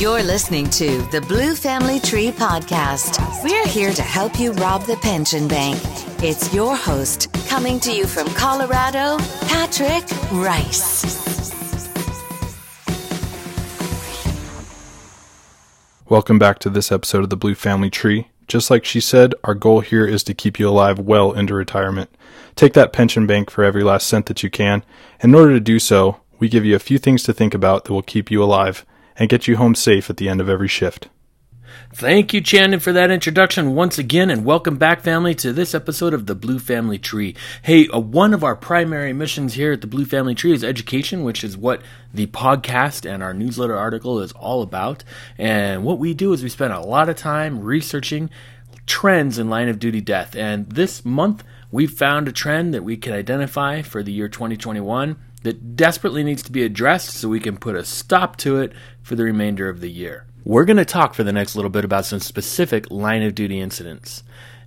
You're listening to the Blue Family Tree Podcast. We're here to help you rob the pension bank. It's your host, coming to you from Colorado, Patrick Rice. Welcome back to this episode of the Blue Family Tree. Just like she said, our goal here is to keep you alive well into retirement. Take that pension bank for every last cent that you can. In order to do so, we give you a few things to think about that will keep you alive and get you home safe at the end of every shift. Thank you, Chandon, for that introduction once again, and welcome back, family, to this episode of the Blue Family Tree. Hey, uh, one of our primary missions here at the Blue Family Tree is education, which is what the podcast and our newsletter article is all about. And what we do is we spend a lot of time researching trends in line of duty death. And this month, we found a trend that we can identify for the year 2021 that desperately needs to be addressed so we can put a stop to it for the remainder of the year. We're going to talk for the next little bit about some specific line of duty incidents.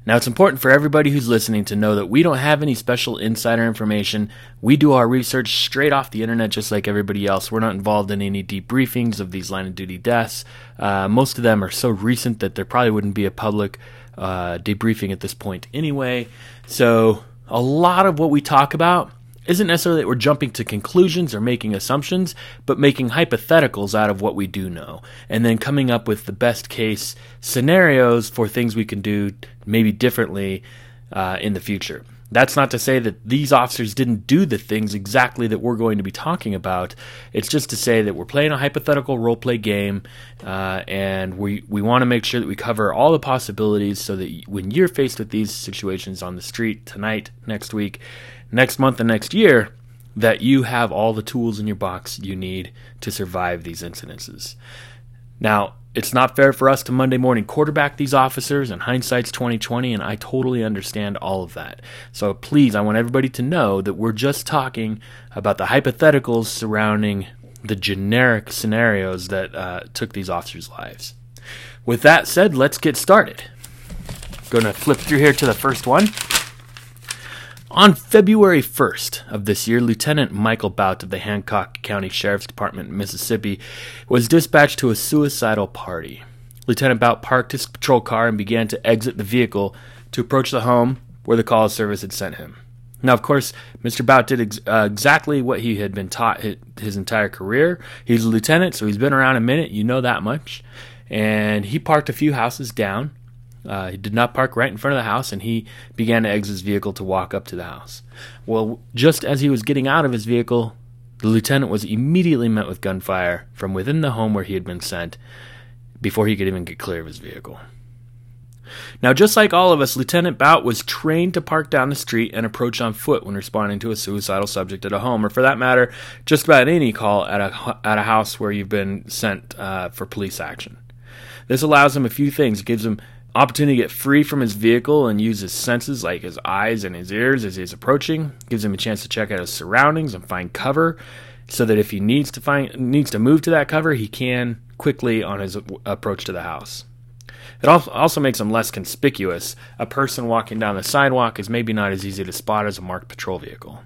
Now, it's important for everybody who's listening to know that we don't have any special insider information. We do our research straight off the internet, just like everybody else. We're not involved in any debriefings of these line of duty deaths. Uh, most of them are so recent that there probably wouldn't be a public uh, debriefing at this point anyway. So, a lot of what we talk about isn't necessarily that we're jumping to conclusions or making assumptions, but making hypotheticals out of what we do know, and then coming up with the best case scenarios for things we can do maybe differently uh, in the future. That's not to say that these officers didn't do the things exactly that we're going to be talking about. It's just to say that we're playing a hypothetical role play game, uh, and we we want to make sure that we cover all the possibilities so that when you're faced with these situations on the street tonight, next week, next month, and next year, that you have all the tools in your box you need to survive these incidences. Now, it's not fair for us to Monday morning quarterback these officers, and hindsight's 2020, and I totally understand all of that. So please, I want everybody to know that we're just talking about the hypotheticals surrounding the generic scenarios that uh, took these officers' lives. With that said, let's get started. Going to flip through here to the first one. On February 1st of this year, Lieutenant Michael Bout of the Hancock County Sheriff's Department, Mississippi, was dispatched to a suicidal party. Lieutenant Bout parked his patrol car and began to exit the vehicle to approach the home where the call service had sent him. Now, of course, Mr. Bout did ex- uh, exactly what he had been taught his entire career. He's a lieutenant, so he's been around a minute, you know that much. And he parked a few houses down uh, he did not park right in front of the house, and he began to exit his vehicle to walk up to the house. Well, just as he was getting out of his vehicle, the lieutenant was immediately met with gunfire from within the home where he had been sent before he could even get clear of his vehicle. Now, just like all of us, Lieutenant Bout was trained to park down the street and approach on foot when responding to a suicidal subject at a home, or for that matter, just about any call at a, at a house where you've been sent uh, for police action. This allows him a few things. It gives him opportunity to get free from his vehicle and use his senses like his eyes and his ears as he's approaching gives him a chance to check out his surroundings and find cover so that if he needs to find needs to move to that cover he can quickly on his approach to the house it also makes him less conspicuous a person walking down the sidewalk is maybe not as easy to spot as a marked patrol vehicle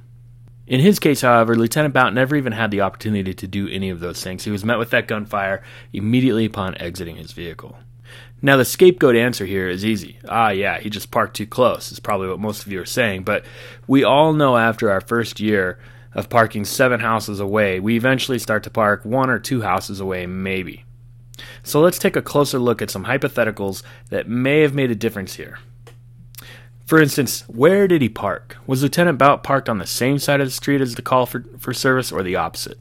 in his case, however, Lieutenant Bout never even had the opportunity to do any of those things. He was met with that gunfire immediately upon exiting his vehicle. Now, the scapegoat answer here is easy. Ah, yeah, he just parked too close, is probably what most of you are saying. But we all know after our first year of parking seven houses away, we eventually start to park one or two houses away, maybe. So let's take a closer look at some hypotheticals that may have made a difference here. For instance, where did he park? Was Lieutenant Bout parked on the same side of the street as the call for, for service or the opposite?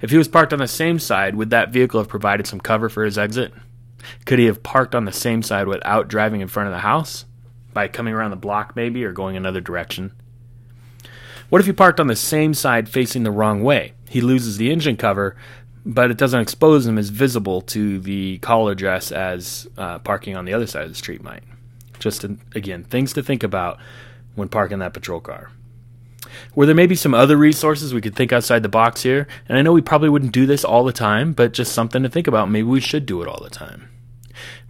If he was parked on the same side, would that vehicle have provided some cover for his exit? Could he have parked on the same side without driving in front of the house? By coming around the block, maybe, or going another direction? What if he parked on the same side facing the wrong way? He loses the engine cover, but it doesn't expose him as visible to the call address as uh, parking on the other side of the street might. Just, again, things to think about when parking that patrol car. Were there maybe some other resources we could think outside the box here? And I know we probably wouldn't do this all the time, but just something to think about. Maybe we should do it all the time.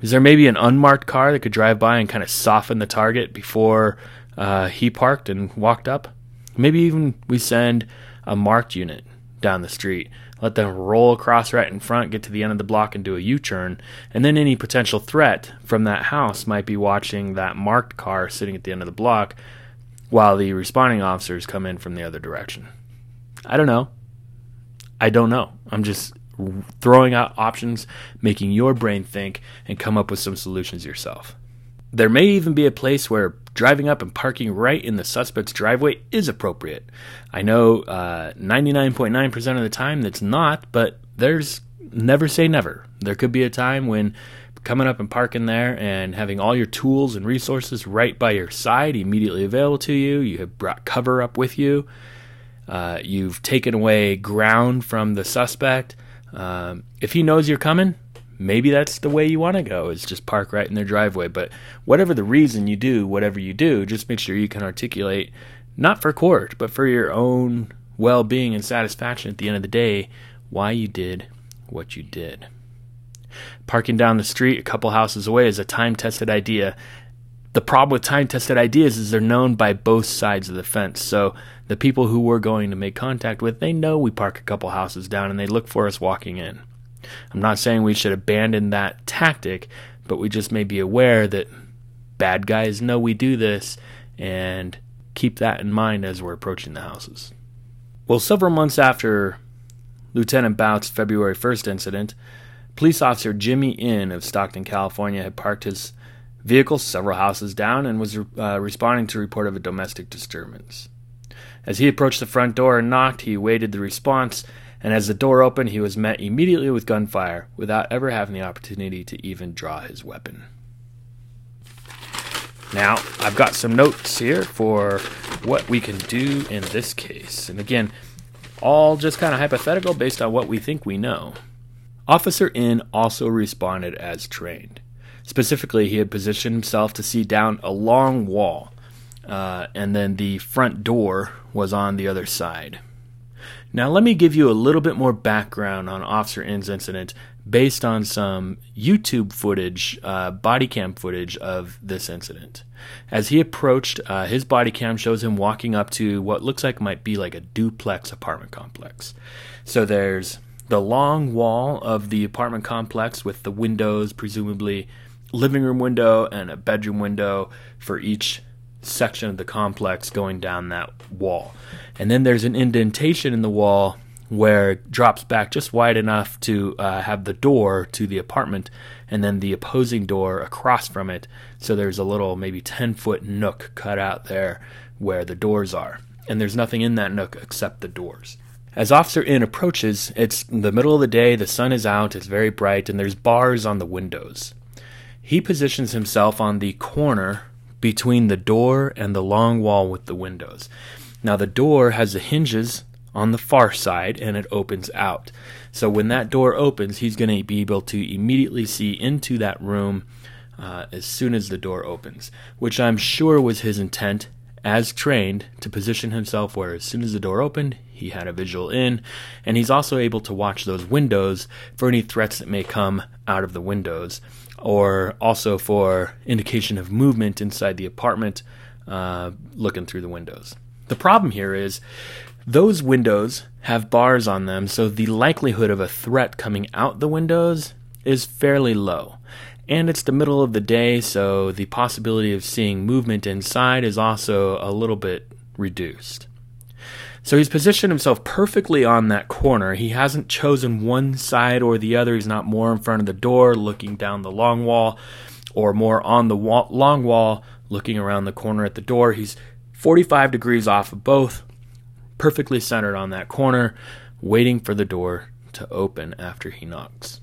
Is there maybe an unmarked car that could drive by and kind of soften the target before uh, he parked and walked up? Maybe even we send a marked unit down the street, let them roll across right in front, get to the end of the block, and do a U turn. And then any potential threat from that house might be watching that marked car sitting at the end of the block while the responding officers come in from the other direction. I don't know. I don't know. I'm just throwing out options, making your brain think, and come up with some solutions yourself. There may even be a place where driving up and parking right in the suspect's driveway is appropriate. I know uh, 99.9% of the time that's not, but there's never say never. There could be a time when coming up and parking there and having all your tools and resources right by your side, immediately available to you, you have brought cover up with you, uh, you've taken away ground from the suspect. Um, if he knows you're coming, maybe that's the way you want to go is just park right in their driveway. But whatever the reason you do whatever you do just make sure you can articulate not for court but for your own well-being and satisfaction at the end of the day why you did what you did parking down the street a couple houses away is a time-tested idea. The problem with time-tested ideas is they're known by both sides of the fence. So the people who we're going to make contact with they know we park a couple houses down and they look for us walking in. I'm not saying we should abandon that tactic, but we just may be aware that bad guys know we do this and keep that in mind as we're approaching the houses. Well, several months after Lieutenant Bout's February 1st incident, police officer Jimmy Inn of Stockton, California had parked his vehicle several houses down and was uh, responding to a report of a domestic disturbance. As he approached the front door and knocked, he awaited the response and as the door opened, he was met immediately with gunfire without ever having the opportunity to even draw his weapon. Now, I've got some notes here for what we can do in this case. And again, all just kind of hypothetical based on what we think we know. Officer Inn also responded as trained. Specifically, he had positioned himself to see down a long wall, uh, and then the front door was on the other side. Now, let me give you a little bit more background on Officer Inn's incident based on some YouTube footage, uh, body cam footage of this incident. As he approached, uh, his body cam shows him walking up to what looks like might be like a duplex apartment complex. So there's the long wall of the apartment complex with the windows, presumably living room window and a bedroom window for each section of the complex going down that wall. And then there's an indentation in the wall where it drops back just wide enough to uh, have the door to the apartment and then the opposing door across from it. So there's a little, maybe 10 foot nook cut out there where the doors are. And there's nothing in that nook except the doors. As Officer Inn approaches, it's the middle of the day, the sun is out, it's very bright, and there's bars on the windows. He positions himself on the corner between the door and the long wall with the windows. Now, the door has the hinges on the far side and it opens out. So, when that door opens, he's going to be able to immediately see into that room uh, as soon as the door opens, which I'm sure was his intent as trained to position himself where as soon as the door opened, he had a visual in, and he's also able to watch those windows for any threats that may come out of the windows or also for indication of movement inside the apartment uh, looking through the windows. The problem here is those windows have bars on them, so the likelihood of a threat coming out the windows is fairly low. And it's the middle of the day, so the possibility of seeing movement inside is also a little bit reduced. So he's positioned himself perfectly on that corner. He hasn't chosen one side or the other. He's not more in front of the door looking down the long wall or more on the wall, long wall looking around the corner at the door. He's 45 degrees off of both, perfectly centered on that corner, waiting for the door to open after he knocks.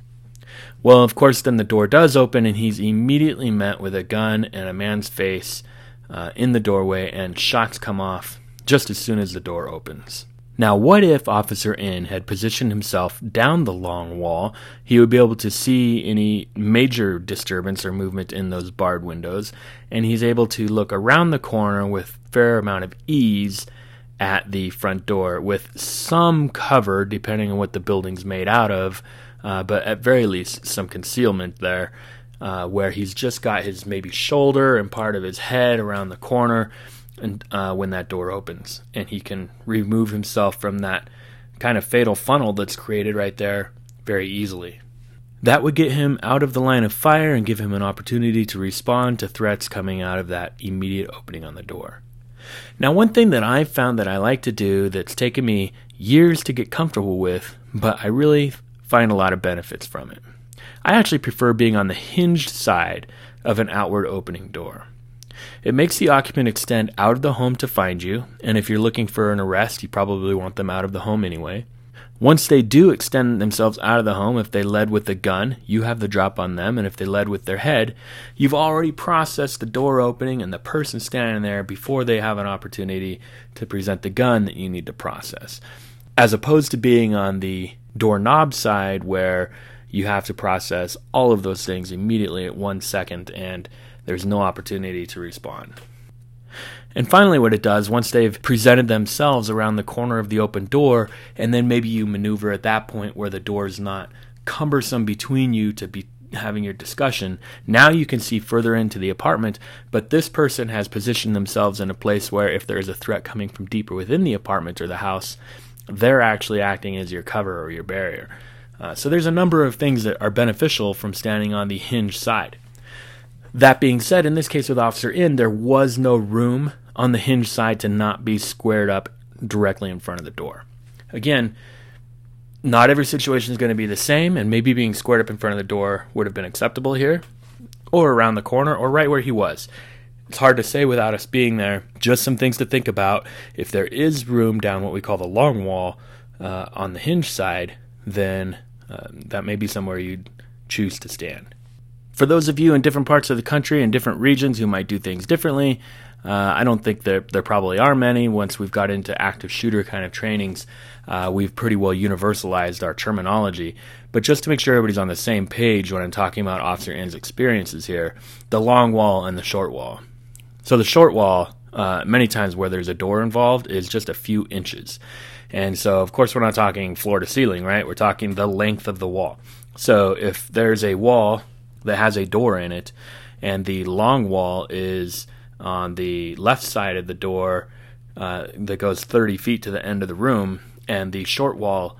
Well, of course, then the door does open, and he's immediately met with a gun and a man's face uh, in the doorway, and shots come off just as soon as the door opens. Now, what if Officer Inn had positioned himself down the long wall? He would be able to see any major disturbance or movement in those barred windows, and he's able to look around the corner with fair amount of ease at the front door with some cover, depending on what the building's made out of, uh, but at very least some concealment there, uh, where he's just got his maybe shoulder and part of his head around the corner and uh, when that door opens, and he can remove himself from that kind of fatal funnel that's created right there very easily. That would get him out of the line of fire and give him an opportunity to respond to threats coming out of that immediate opening on the door. Now, one thing that I've found that I like to do that's taken me years to get comfortable with, but I really find a lot of benefits from it. I actually prefer being on the hinged side of an outward opening door. It makes the occupant extend out of the home to find you, and if you're looking for an arrest, you probably want them out of the home anyway. Once they do extend themselves out of the home, if they led with a gun, you have the drop on them, and if they led with their head, you've already processed the door opening and the person standing there before they have an opportunity to present the gun that you need to process. As opposed to being on the doorknob side where you have to process all of those things immediately at one second and there's no opportunity to respond. And finally, what it does, once they've presented themselves around the corner of the open door, and then maybe you maneuver at that point where the door is not cumbersome between you to be having your discussion, now you can see further into the apartment, but this person has positioned themselves in a place where if there is a threat coming from deeper within the apartment or the house, they're actually acting as your cover or your barrier. Uh, so there's a number of things that are beneficial from standing on the hinge side. That being said, in this case with Officer Inn, there was no room on the hinge side to not be squared up directly in front of the door. Again, not every situation is going to be the same, and maybe being squared up in front of the door would have been acceptable here, or around the corner, or right where he was. It's hard to say without us being there. Just some things to think about. If there is room down what we call the long wall uh, on the hinge side, then uh, that may be somewhere you'd choose to stand. For those of you in different parts of the country and different regions who might do things differently, uh, I don't think there there probably are many. Once we've got into active shooter kind of trainings, uh, we've pretty well universalized our terminology. But just to make sure everybody's on the same page when I'm talking about Officer Inn's experiences here, the long wall and the short wall. So the short wall, uh, many times where there's a door involved, is just a few inches. And so, of course, we're not talking floor to ceiling, right? We're talking the length of the wall. So if there's a wall that has a door in it, and the long wall is on the left side of the door uh, that goes 30 feet to the end of the room, and the short wall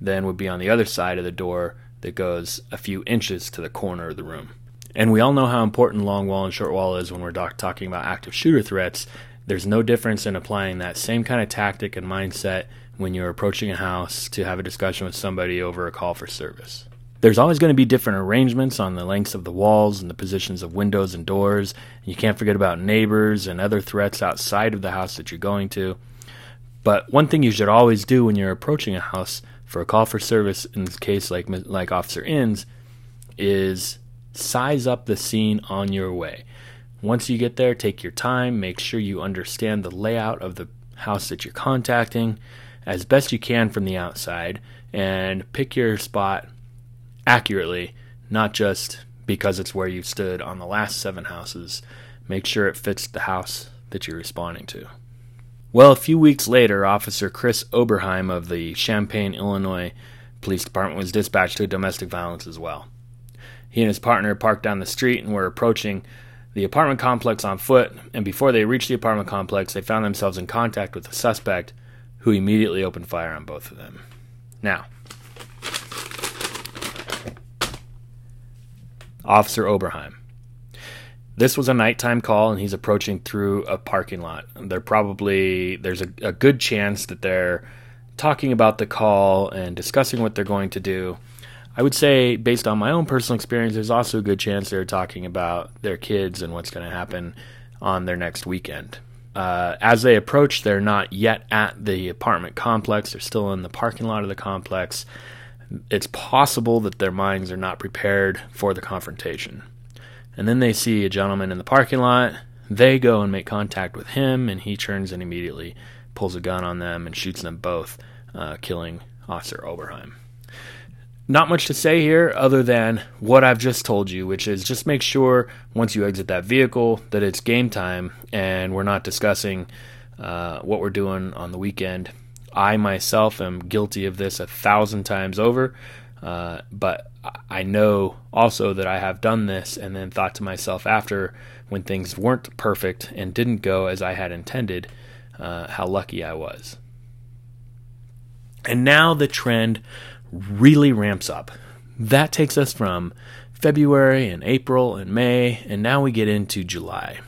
then would be on the other side of the door that goes a few inches to the corner of the room. And we all know how important long wall and short wall is when we're doc- talking about active shooter threats. There's no difference in applying that same kind of tactic and mindset when you're approaching a house to have a discussion with somebody over a call for service. There's always going to be different arrangements on the lengths of the walls and the positions of windows and doors. You can't forget about neighbors and other threats outside of the house that you're going to. But one thing you should always do when you're approaching a house for a call for service, in this case like like Officer Inn's, is size up the scene on your way. Once you get there, take your time, make sure you understand the layout of the house that you're contacting as best you can from the outside, and pick your spot accurately, not just because it's where you stood on the last seven houses. Make sure it fits the house that you're responding to. Well, a few weeks later, Officer Chris Oberheim of the Champaign, Illinois Police Department was dispatched to a domestic violence as well. He and his partner parked down the street and were approaching the apartment complex on foot, and before they reached the apartment complex, they found themselves in contact with the suspect, who immediately opened fire on both of them. Now, Officer Oberheim. This was a nighttime call, and he's approaching through a parking lot. They're probably there's a, a good chance that they're talking about the call and discussing what they're going to do. I would say, based on my own personal experience, there's also a good chance they're talking about their kids and what's going to happen on their next weekend. Uh, as they approach, they're not yet at the apartment complex. They're still in the parking lot of the complex it's possible that their minds are not prepared for the confrontation. And then they see a gentleman in the parking lot. They go and make contact with him, and he turns and immediately pulls a gun on them and shoots them both, uh, killing Officer Oberheim. Not much to say here other than what I've just told you, which is just make sure once you exit that vehicle that it's game time and we're not discussing uh, what we're doing on the weekend I myself am guilty of this a thousand times over, uh, but I know also that I have done this and then thought to myself after when things weren't perfect and didn't go as I had intended, uh, how lucky I was. And now the trend really ramps up. That takes us from February and April and May, and now we get into July.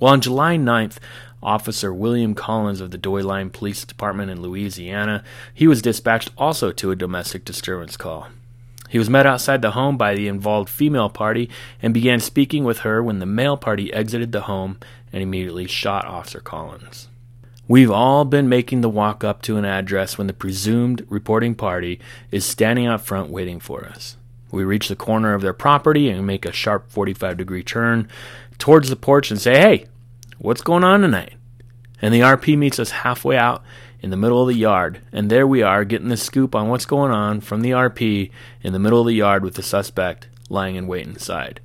Well, on July 9th, Officer William Collins of the Douai Line Police Department in Louisiana, he was dispatched also to a domestic disturbance call. He was met outside the home by the involved female party and began speaking with her when the male party exited the home and immediately shot Officer Collins. We've all been making the walk up to an address when the presumed reporting party is standing out front waiting for us. We reach the corner of their property and make a sharp 45 degree turn towards the porch and say, Hey, what's going on tonight? And the RP meets us halfway out in the middle of the yard, and there we are getting the scoop on what's going on from the RP in the middle of the yard with the suspect lying in wait inside.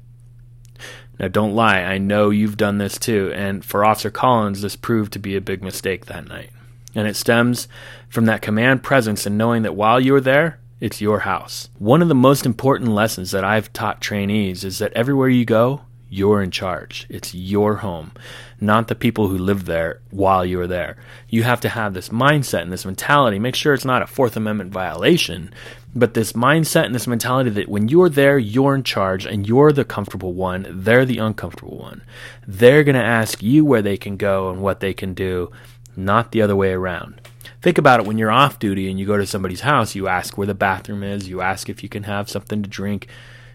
Now, don't lie, I know you've done this too, and for Officer Collins, this proved to be a big mistake that night. And it stems from that command presence and knowing that while you're there, it's your house. One of the most important lessons that I've taught trainees is that everywhere you go, you're in charge. It's your home, not the people who live there while you're there. You have to have this mindset and this mentality. Make sure it's not a Fourth Amendment violation, but this mindset and this mentality that when you're there, you're in charge and you're the comfortable one, they're the uncomfortable one. They're going to ask you where they can go and what they can do, not the other way around. Think about it when you're off duty and you go to somebody's house, you ask where the bathroom is, you ask if you can have something to drink,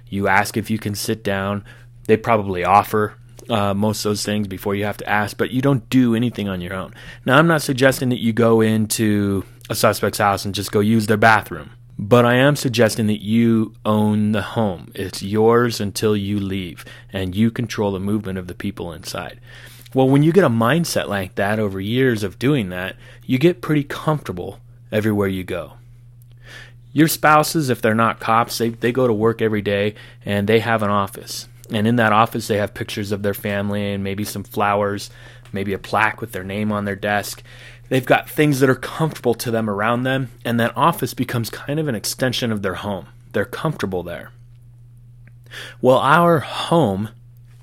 you ask if you can sit down. They probably offer uh, most of those things before you have to ask, but you don't do anything on your own. Now, I'm not suggesting that you go into a suspect's house and just go use their bathroom, but I am suggesting that you own the home. It's yours until you leave, and you control the movement of the people inside. Well, when you get a mindset like that over years of doing that, you get pretty comfortable everywhere you go. Your spouses, if they're not cops, they, they go to work every day and they have an office. And in that office, they have pictures of their family and maybe some flowers, maybe a plaque with their name on their desk. They've got things that are comfortable to them around them, and that office becomes kind of an extension of their home. They're comfortable there. Well, our home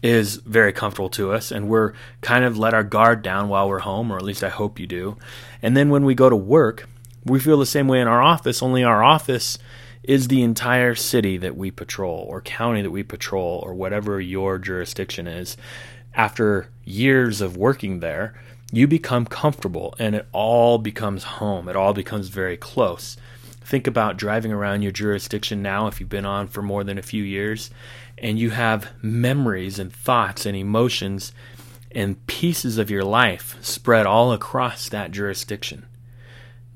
is very comfortable to us and we're kind of let our guard down while we're home or at least I hope you do. And then when we go to work, we feel the same way in our office, only our office is the entire city that we patrol or county that we patrol or whatever your jurisdiction is. After years of working there, you become comfortable and it all becomes home. It all becomes very close. Think about driving around your jurisdiction now if you've been on for more than a few years and you have memories and thoughts and emotions and pieces of your life spread all across that jurisdiction,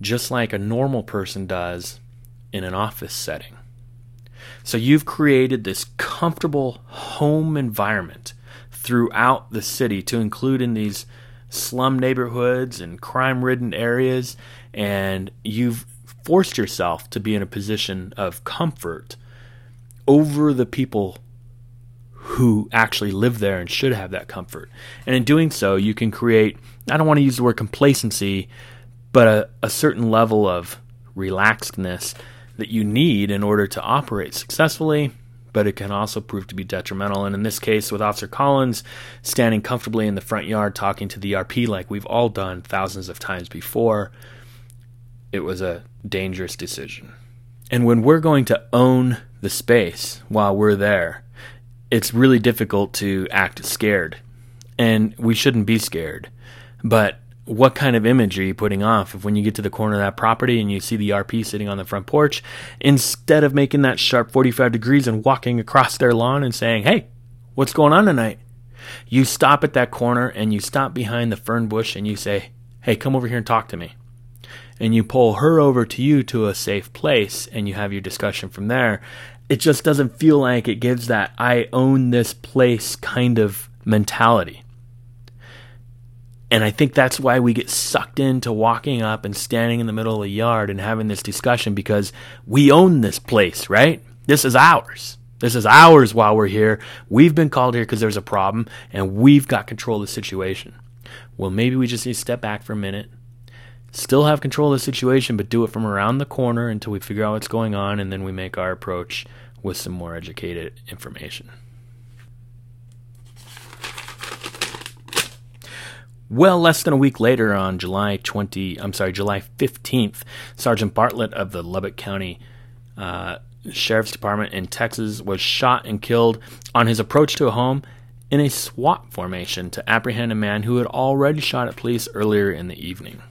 just like a normal person does in an office setting. So you've created this comfortable home environment throughout the city to include in these slum neighborhoods and crime ridden areas, and you've forced yourself to be in a position of comfort over the people who actually live there and should have that comfort. And in doing so, you can create, I don't want to use the word complacency, but a, a certain level of relaxedness that you need in order to operate successfully, but it can also prove to be detrimental. And in this case, with Officer Collins standing comfortably in the front yard talking to the RP like we've all done thousands of times before, it was a dangerous decision. And when we're going to own the space while we're there, it's really difficult to act scared. And we shouldn't be scared. But what kind of image are you putting off if when you get to the corner of that property and you see the RP sitting on the front porch, instead of making that sharp 45 degrees and walking across their lawn and saying, Hey, what's going on tonight? You stop at that corner and you stop behind the fern bush and you say, Hey, come over here and talk to me. And you pull her over to you to a safe place and you have your discussion from there it just doesn't feel like it gives that I own this place kind of mentality. And I think that's why we get sucked into walking up and standing in the middle of the yard and having this discussion because we own this place, right? This is ours. This is ours while we're here. We've been called here because there's a problem and we've got control of the situation. Well, maybe we just need to step back for a minute still have control of the situation, but do it from around the corner until we figure out what's going on, and then we make our approach with some more educated information. Well, less than a week later, on July 20, I'm sorry, July 15th, Sergeant Bartlett of the Lubbock County uh, Sheriff's Department in Texas was shot and killed on his approach to a home in a SWAT formation to apprehend a man who had already shot at police earlier in the evening.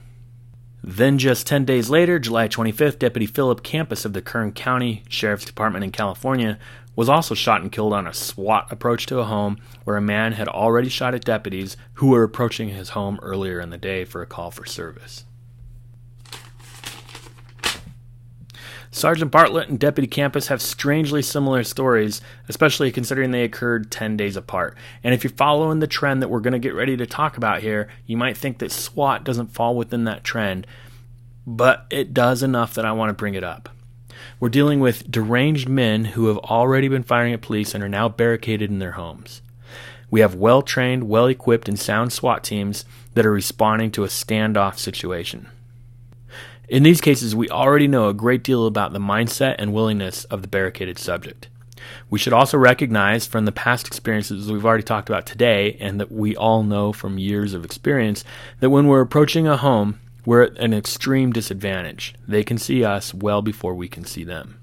Then, just 10 days later, July 25th, Deputy Philip Campas of the Kern County Sheriff's Department in California was also shot and killed on a SWAT approach to a home where a man had already shot at deputies who were approaching his home earlier in the day for a call for service. Sergeant Bartlett and Deputy Campas have strangely similar stories, especially considering they occurred 10 days apart. And if you're following the trend that we're going to get ready to talk about here, you might think that SWAT doesn't fall within that trend, but it does enough that I want to bring it up. We're dealing with deranged men who have already been firing at police and are now barricaded in their homes. We have well trained, well equipped, and sound SWAT teams that are responding to a standoff situation. In these cases, we already know a great deal about the mindset and willingness of the barricaded subject. We should also recognize from the past experiences we've already talked about today, and that we all know from years of experience, that when we're approaching a home, we're at an extreme disadvantage. They can see us well before we can see them.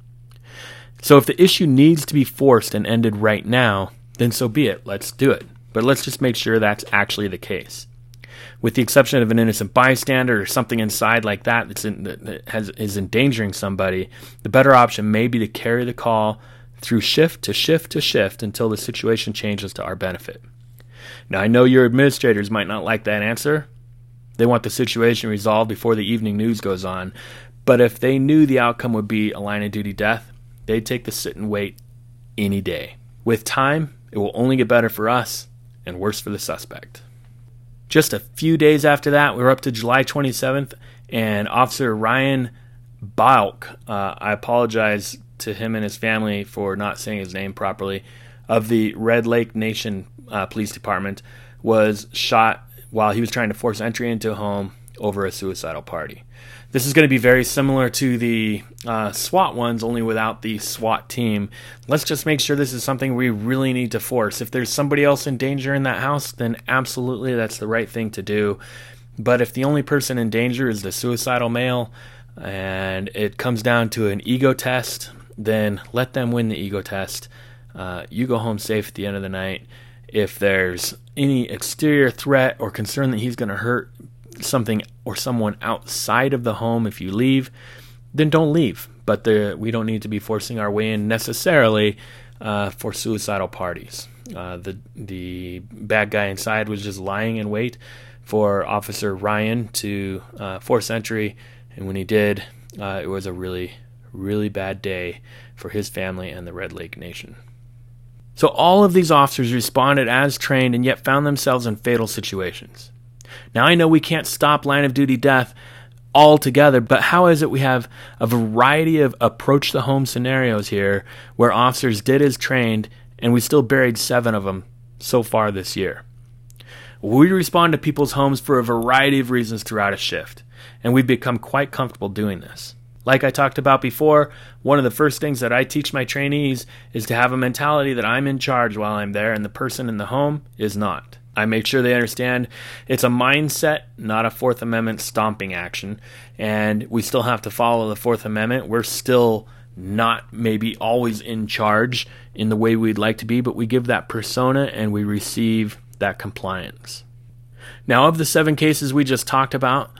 So if the issue needs to be forced and ended right now, then so be it. Let's do it. But let's just make sure that's actually the case with the exception of an innocent bystander or something inside like that that's in, that has, is endangering somebody, the better option may be to carry the call through shift to shift to shift until the situation changes to our benefit. Now, I know your administrators might not like that answer. They want the situation resolved before the evening news goes on. But if they knew the outcome would be a line of duty death, they'd take the sit and wait any day. With time, it will only get better for us and worse for the suspect. Just a few days after that, we were up to July 27th, and Officer Ryan Balk, uh, I apologize to him and his family for not saying his name properly, of the Red Lake Nation uh, Police Department, was shot while he was trying to force entry into a home over a suicidal party. This is going to be very similar to the uh, SWAT ones, only without the SWAT team. Let's just make sure this is something we really need to force. If there's somebody else in danger in that house, then absolutely that's the right thing to do. But if the only person in danger is the suicidal male and it comes down to an ego test, then let them win the ego test. Uh, you go home safe at the end of the night. If there's any exterior threat or concern that he's going to hurt something or someone outside of the home if you leave, then don't leave. But the, we don't need to be forcing our way in necessarily uh, for suicidal parties. Uh, the the bad guy inside was just lying in wait for Officer Ryan to uh, force entry, and when he did, uh, it was a really really bad day for his family and the Red Lake Nation. So all of these officers responded as trained and yet found themselves in fatal situations. Now, I know we can't stop line of duty death altogether, but how is it we have a variety of approach the home scenarios here where officers did as trained and we still buried seven of them so far this year? We respond to people's homes for a variety of reasons throughout a shift, and we've become quite comfortable doing this. Like I talked about before, one of the first things that I teach my trainees is to have a mentality that I'm in charge while I'm there and the person in the home is not. I make sure they understand it's a mindset, not a Fourth Amendment stomping action. And we still have to follow the Fourth Amendment. We're still not maybe always in charge in the way we'd like to be, but we give that persona and we receive that compliance. Now, of the seven cases we just talked about,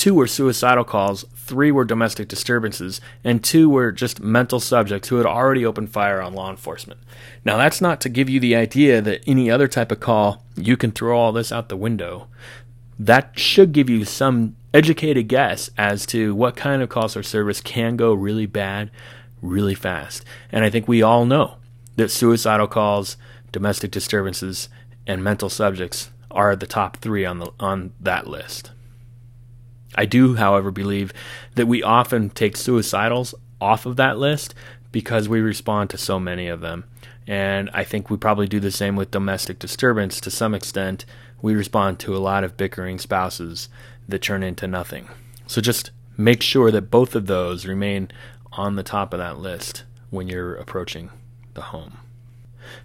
two were suicidal calls, three were domestic disturbances, and two were just mental subjects who had already opened fire on law enforcement. Now, that's not to give you the idea that any other type of call, you can throw all this out the window. That should give you some educated guess as to what kind of calls for service can go really bad really fast. And I think we all know that suicidal calls, domestic disturbances, and mental subjects are the top three on the on that list. I do, however, believe that we often take suicidals off of that list because we respond to so many of them. And I think we probably do the same with domestic disturbance to some extent. We respond to a lot of bickering spouses that turn into nothing. So just make sure that both of those remain on the top of that list when you're approaching the home.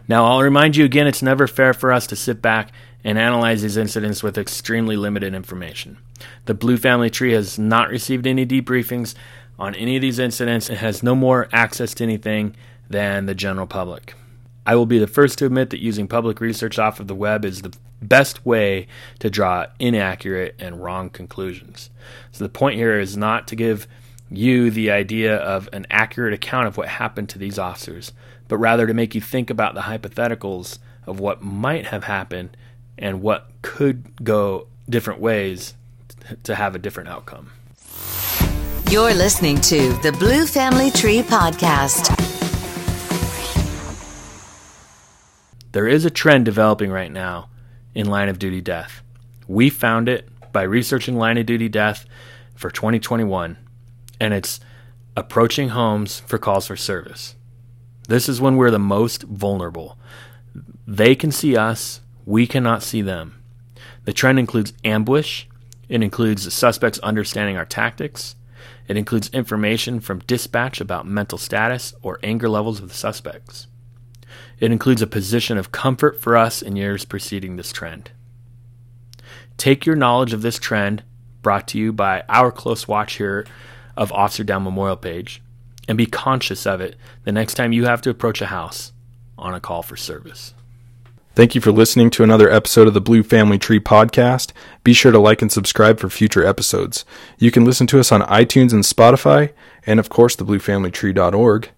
Now, I'll remind you again it's never fair for us to sit back and analyze these incidents with extremely limited information. The Blue Family Tree has not received any debriefings on any of these incidents and has no more access to anything than the general public. I will be the first to admit that using public research off of the web is the best way to draw inaccurate and wrong conclusions. So the point here is not to give you the idea of an accurate account of what happened to these officers, but rather to make you think about the hypotheticals of what might have happened and what could go different ways to have a different outcome. You're listening to the Blue Family Tree Podcast. There is a trend developing right now in line of duty death. We found it by researching line of duty death for 2021, and it's approaching homes for calls for service. This is when we're the most vulnerable. They can see us, we cannot see them. The trend includes ambush, it includes the suspects understanding our tactics, it includes information from dispatch about mental status or anger levels of the suspects. It includes a position of comfort for us in years preceding this trend. Take your knowledge of this trend, brought to you by our close watch here of Officer Down Memorial Page, and be conscious of it the next time you have to approach a house on a call for service. Thank you for listening to another episode of the Blue Family Tree podcast. Be sure to like and subscribe for future episodes. You can listen to us on iTunes and Spotify, and of course, thebluefamilytree.org.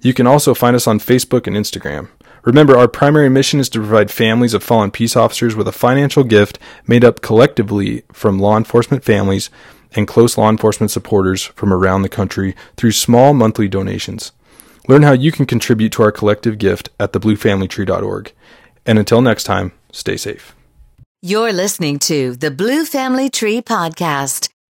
You can also find us on Facebook and Instagram. Remember, our primary mission is to provide families of fallen peace officers with a financial gift made up collectively from law enforcement families and close law enforcement supporters from around the country through small monthly donations. Learn how you can contribute to our collective gift at thebluefamilytree.org. And until next time, stay safe. You're listening to the Blue Family Tree Podcast.